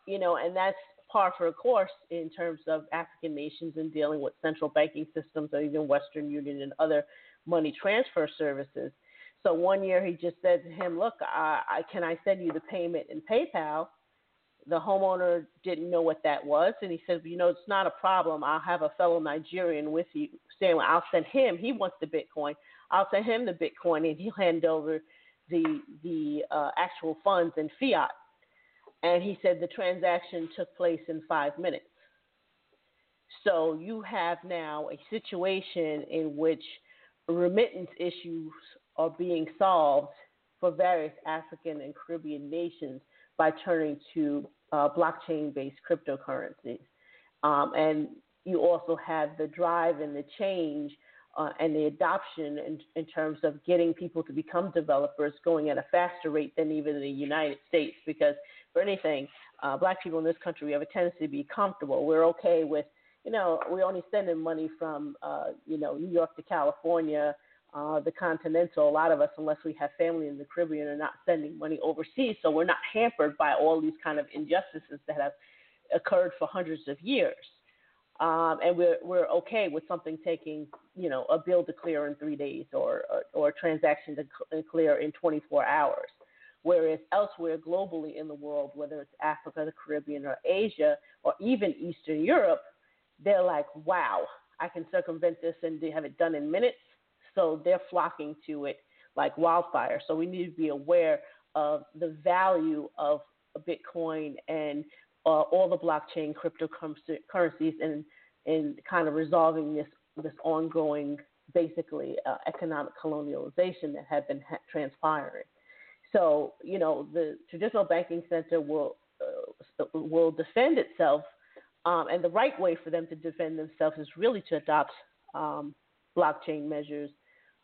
Speaker 5: you know, and that's par for a course in terms of African nations in dealing with central banking systems or even Western Union and other money transfer services. So one year he just said to him, "Look, I, I, can I send you the payment in PayPal?" The homeowner didn't know what that was, and he said, "You know, it's not a problem. I'll have a fellow Nigerian with you, saying well, I'll send him. He wants the Bitcoin. I'll send him the Bitcoin, and he'll hand over the the uh, actual funds in fiat, and he said the transaction took place in five minutes. So you have now a situation in which remittance issues are being solved for various African and Caribbean nations by turning to uh, blockchain-based cryptocurrencies, um, and you also have the drive and the change uh, and the adoption in, in, terms of getting people to become developers going at a faster rate than even the United States. Because for anything, uh, black people in this country, we have a tendency to be comfortable. We're okay with, you know, we're only sending money from, uh, you know, New York to California, uh, the continental. A lot of us, unless we have family in the Caribbean, are not sending money overseas. So we're not hampered by all these kind of injustices that have occurred for hundreds of years um, and we're we're okay with something taking you know a bill to clear in three days or or, or a transaction to clear in 24 hours. Whereas elsewhere globally in the world, whether it's Africa, the Caribbean, or Asia, or even Eastern Europe, they're like, wow, I can circumvent this and have it done in minutes. So they're flocking to it like wildfire. So we need to be aware of the value of Bitcoin and uh, all the blockchain cryptocurrencies and in kind of resolving this this ongoing basically uh, economic colonialization that had been ha- transpiring. So you know the traditional banking center will uh, will defend itself, um, and the right way for them to defend themselves is really to adopt um, blockchain measures.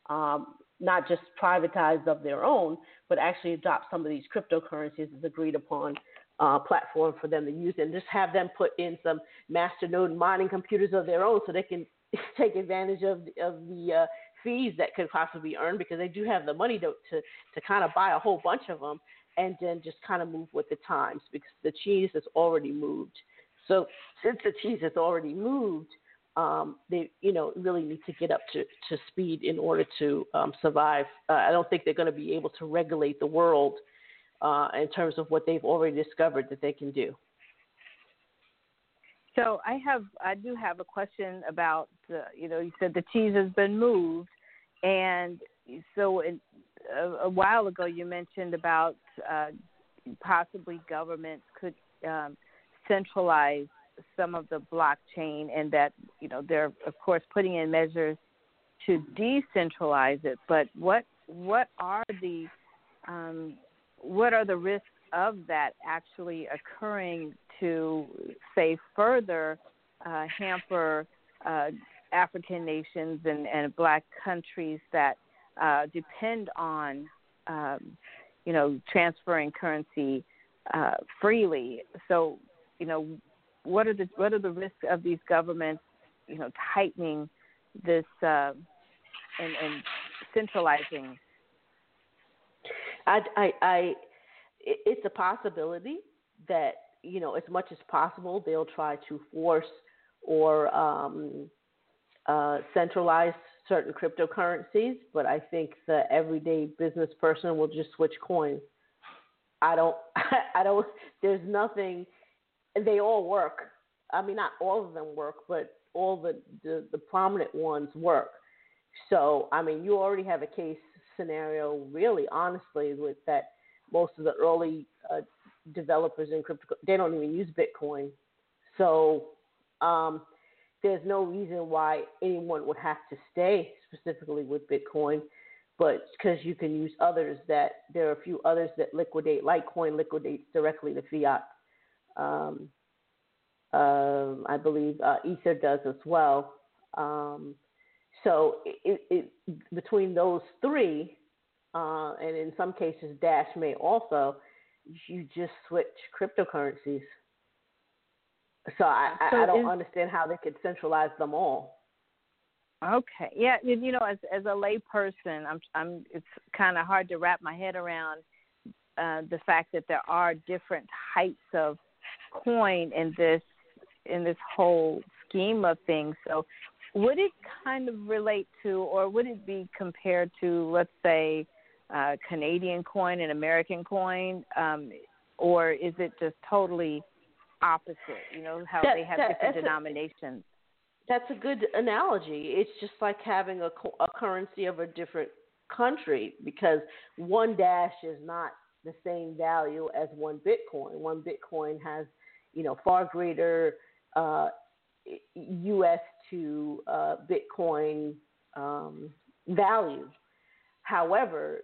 Speaker 5: Um, not just privatized of their own, but actually adopt some of these cryptocurrencies as agreed upon uh, platform for them to use and just have them put in some master node mining computers of their own so they can take advantage of, of the uh, fees that could possibly be earned because they do have the money to, to, to kind of buy a whole bunch of them and then just kind of move with the times because the cheese has already moved. So since the cheese has already moved, um, they you know really need to get up to, to speed in order to um, survive. Uh, I don't think they're going to be able to regulate the world uh, in terms of what they've already discovered that they can do.
Speaker 3: So I have, I do have a question about, the, you know, you said the cheese has been moved, and so in, a, a while ago you mentioned about uh, possibly governments could um, centralize some of the blockchain, and that you know they're of course putting in measures to decentralize it. But what what are the um, what are the risks of that actually occurring to, say, further uh, hamper uh, African nations and, and black countries that uh, depend on, um, you know, transferring currency uh, freely. So, you know, what are the what are the risks of these governments, you know, tightening this uh, and, and centralizing
Speaker 6: I, I, I, it's a possibility that you know, as much as possible, they'll try to force or um, uh, centralize certain cryptocurrencies. But I think the everyday business person will just switch coins. I don't, I don't. There's nothing. They all work. I mean, not all of them work, but all the, the, the prominent ones work. So, I mean, you already have a case scenario, really, honestly, with that most of the early uh, developers in crypto they don't even use Bitcoin. So um, there's no reason why anyone would have to stay specifically with Bitcoin, but because you can use others that there are a few others that liquidate. Litecoin liquidates directly to fiat. Um, uh, I believe uh, Ether does as well. Um, so it, it, between those three, uh, and in some cases Dash may also, you just switch cryptocurrencies. So I, so I don't is, understand how they could centralize them all.
Speaker 3: Okay, yeah, you know, as as a layperson, I'm I'm it's kind of hard to wrap my head around uh, the fact that there are different types of coin in this in this whole scheme of things. So would it kind of relate to, or would it be compared to, let's say, uh, Canadian coin and American coin, um, or is it just totally opposite? You know how that, they have that, different denominations.
Speaker 6: A, that's a good analogy. It's just like having a, a currency of a different country because one Dash is not the same value as one Bitcoin. One Bitcoin has, you know, far greater uh, U.S. to uh, Bitcoin um, value. However,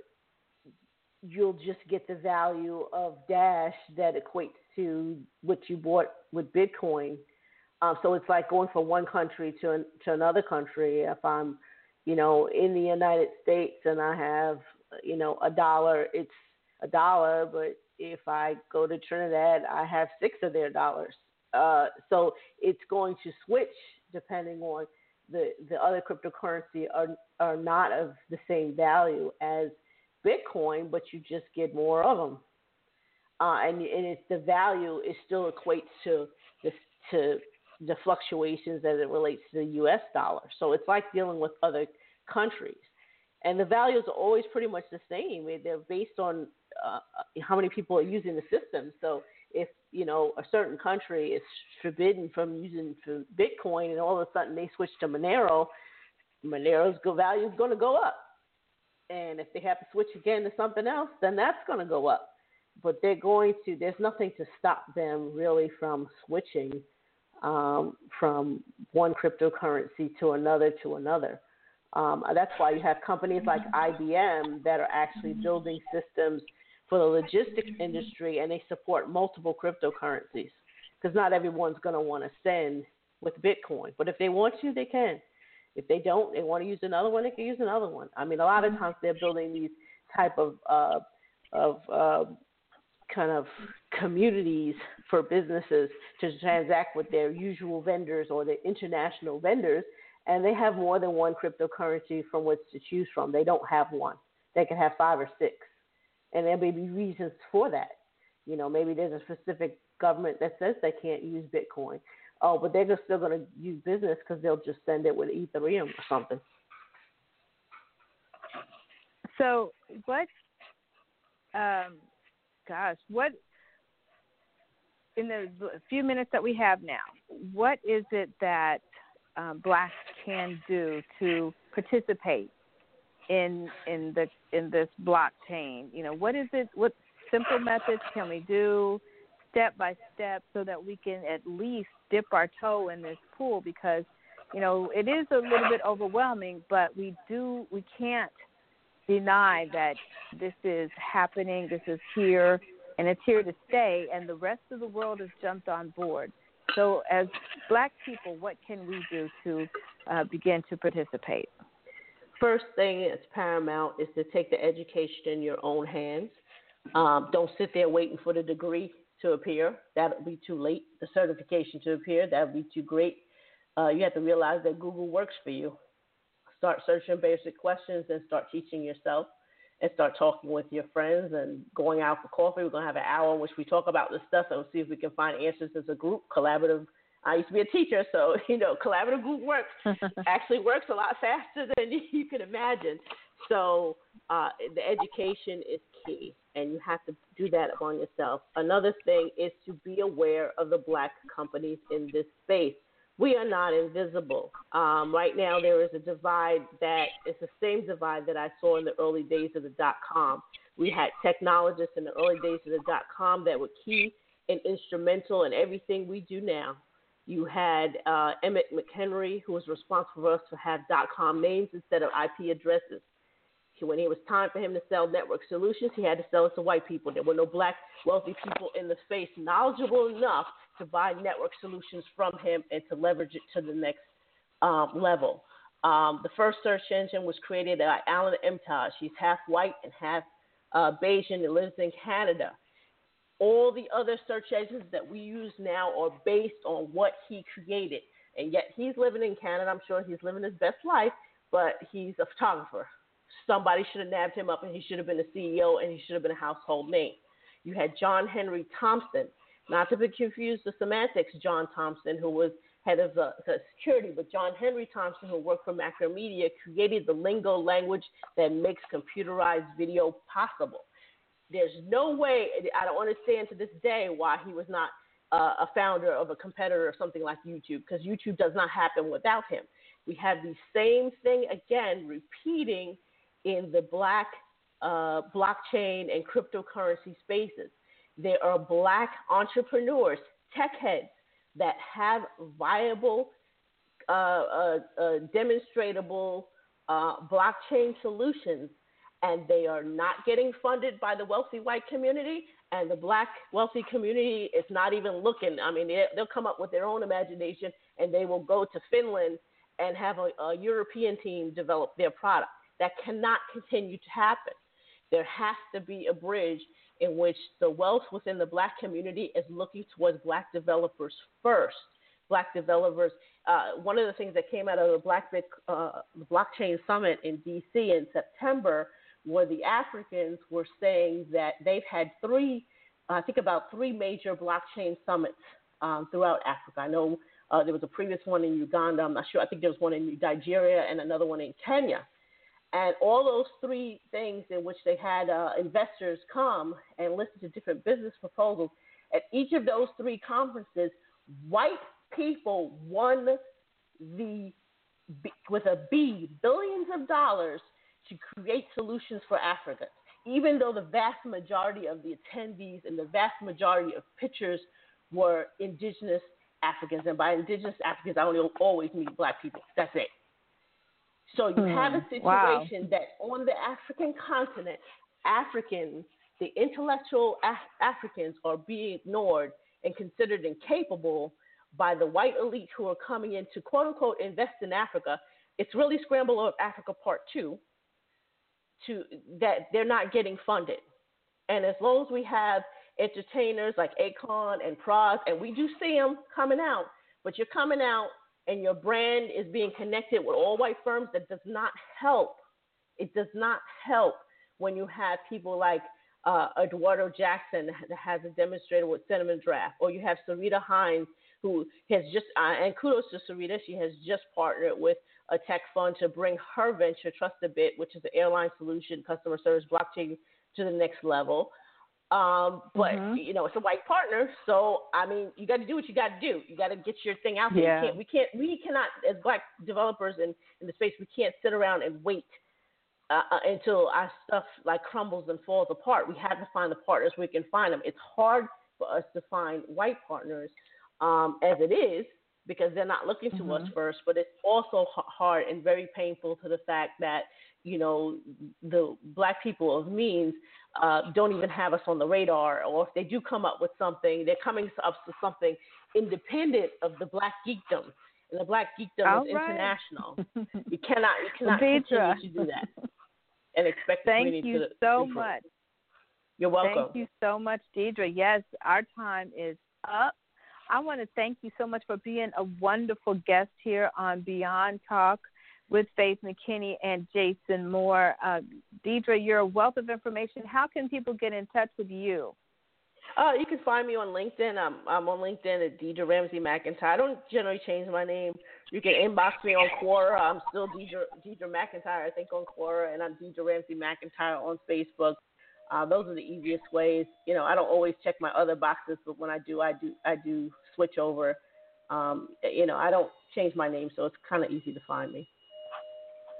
Speaker 6: you'll just get the value of Dash that equates to what you bought with Bitcoin. Um, so it's like going from one country to an, to another country. If I'm, you know, in the United States and I have, you know, a dollar, it's a dollar. But if I go to Trinidad, I have six of their dollars. Uh, so it's going to switch depending on the the other cryptocurrency are are not of the same value as Bitcoin, but you just get more of them. Uh, and and it's the value it still equates to the to the fluctuations as it relates to the U.S. dollar. So it's like dealing with other countries, and the values are always pretty much the same. They're based on uh, how many people are using the system. So if you know a certain country is forbidden from using Bitcoin, and all of a sudden they switch to Monero, Monero's value is going to go up. And if they have to switch again to something else, then that's going to go up. But they're going to. There's nothing to stop them really from switching um, from one cryptocurrency to another to another. Um, that's why you have companies like IBM that are actually building systems for the logistics industry and they support multiple cryptocurrencies because not everyone's going to want to send with Bitcoin. But if they want to, they can. If they don't, they want to use another one, they can use another one. I mean, a lot of times they're building these type of uh, of uh, kind of communities for businesses to transact with their usual vendors or their international vendors, and they have more than one cryptocurrency from which to choose from. They don't have one; they can have five or six and there may be reasons for that. You know, maybe there's a specific government that says they can't use Bitcoin. Oh, but they're still going to use business because they'll just send it with Ethereum or something.
Speaker 3: So, what, um, gosh, what, in the few minutes that we have now, what is it that um, blacks can do to participate in in the in this blockchain? You know, what is it? What simple methods can we do step by step so that we can at least dip our toe in this pool? Because you know it is a little bit overwhelming, but we do we can't deny that this is happening. This is here, and it's here to stay. And the rest of the world has jumped on board. So, as Black people, what can we do to uh, begin to participate?
Speaker 5: first thing that's paramount is to take the education in your own hands. Um, don't sit there waiting for the degree to appear. That'll be too late. The certification to appear, that'll be too great. Uh, you have to realize that Google works for you. Start searching basic questions and start teaching yourself and start talking with your friends and going out for coffee. We're going to have an hour in which we talk about this stuff and we'll see if we can find answers as a group, collaborative I used to be a teacher, so you know, collaborative group work actually works a lot faster than you can imagine. So uh, the education is key, and you have to do that upon yourself. Another thing is to be aware of the black companies in this space. We are not invisible. Um, right now, there is a divide that is the same divide that I saw in the early days of the dot com. We had technologists in the early days of the dot com that were key and instrumental in everything we do now. You had uh, Emmett McHenry, who was responsible for us to have dot .com names instead of IP addresses. When it was time for him to sell network solutions, he had to sell it to white people. There were no black wealthy people in the space knowledgeable enough to buy network solutions from him and to leverage it to the next um, level. Um, the first search engine was created by Alan Emtage. He's half white and half uh, Bajan and lives in Canada all the other search engines that we use now are based on what he created. And yet he's living in Canada. I'm sure he's living his best life, but he's a photographer. Somebody should have nabbed him up and he should have been a CEO and he should have been a household name. You had John Henry Thompson, not to be confused with Symantec's, John Thompson, who was head of uh, security, but John Henry Thompson, who worked for Macromedia, created the lingo language that makes computerized video possible. There's no way, I don't understand to this day why he was not uh, a founder of a competitor or something like YouTube, because YouTube does not happen without him. We have the same thing again repeating in the black uh, blockchain and cryptocurrency spaces. There are black entrepreneurs, tech heads that have viable, uh, uh, uh demonstrable uh, blockchain solutions, and they are not getting funded by the wealthy white community, and the black wealthy community is not even looking. I mean, they'll come up with their own imagination, and they will go to Finland and have a, a European team develop their product. That cannot continue to happen. There has to be a bridge in which the wealth within the black community is looking towards black developers first. Black developers. Uh, one of the things that came out of the Black Bit, uh, Blockchain Summit in DC in September, where the Africans were saying that they've had three, I think about three major blockchain summits um, throughout Africa. I know uh, there was a previous one in Uganda. I'm not sure. I think there was one in Nigeria and another one in Kenya. And all those three things in which they had uh, investors come and listen to different business proposals, at each of those three conferences, white people won the, with a B, billions of dollars to create solutions for Africa. Even though the vast majority of the attendees and the vast majority of pitchers were indigenous Africans, and by indigenous Africans, I only always mean black people. That's it. So you hmm. have a situation wow. that on the African continent, Africans, the intellectual Af- Africans, are being ignored and considered incapable by the white elite who are coming in to quote unquote invest in Africa. It's really Scramble of Africa Part Two. To that they're not getting funded, and as long as we have entertainers like Akon and Pras, and we do see them coming out, but you're coming out and your brand is being connected with all white firms, that does not help. It does not help when you have people like uh, Eduardo Jackson that has a demonstrator with Cinnamon Draft, or you have Sarita Hines who has just, uh, and kudos to Sarita, she has just partnered with a tech fund to bring her venture, Trust a Bit, which is the airline solution customer service blockchain to the next level. Um, but mm-hmm. you know, it's a white partner, so I mean, you got to do what you got to do. You got to get your thing out there. Yeah. Can't, we can't, we cannot, as black developers in in the space, we can't sit around and wait uh, uh, until our stuff like crumbles and falls apart. We have to find the partners we can find them. It's hard for us to find white partners um, as it is because they're not looking to mm-hmm. us first. But it's also hard and very painful to the fact that you know the black people of means uh, don't even have us on the radar, or if they do come up with something, they're coming up with something independent of the black geekdom. And the black geekdom All is right. international. you cannot, you cannot continue to do that and expect
Speaker 3: Thank you
Speaker 5: to
Speaker 3: so much.
Speaker 5: You're welcome.
Speaker 3: Thank you so much, Deidra. Yes, our time is up. I want to thank you so much for being a wonderful guest here on Beyond Talk with Faith McKinney and Jason Moore. Uh, Deidra, you're a wealth of information. How can people get in touch with you?
Speaker 5: Uh, you can find me on LinkedIn. I'm, I'm on LinkedIn at Deidra Ramsey McIntyre. I don't generally change my name. You can inbox me on Quora. I'm still Deidra, Deidra McIntyre, I think, on Quora, and I'm Deidra Ramsey McIntyre on Facebook. Uh, those are the easiest ways. You know, I don't always check my other boxes, but when I do, I do I do switch over. Um, you know, I don't change my name, so it's kind of easy to find me.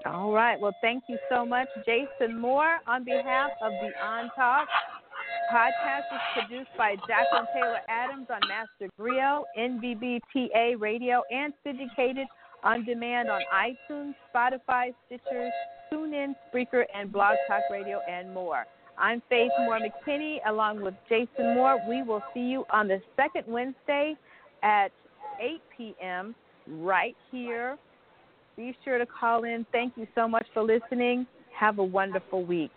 Speaker 3: All right. Well, thank you so much, Jason Moore. On behalf of the On Talk, podcast is produced by Jacqueline Taylor Adams on Master Griot, NBBTA Radio, and syndicated on demand on iTunes, Spotify, Stitcher, TuneIn, Spreaker, and Blog Talk Radio, and more. I'm Faith Moore McKinney, along with Jason Moore. We will see you on the second Wednesday at 8 p.m. right here be sure to call in. Thank you so much for listening. Have a wonderful week.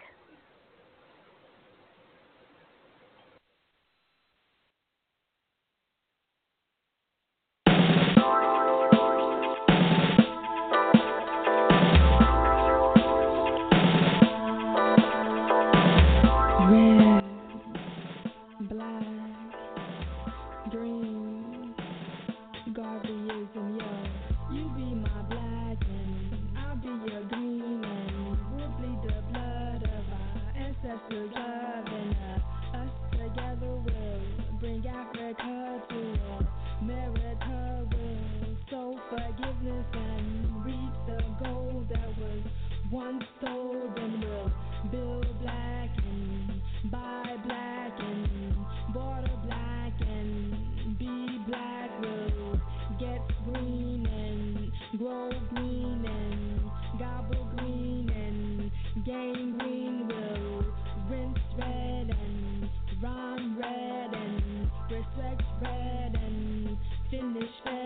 Speaker 7: Finish red.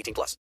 Speaker 8: 18 plus.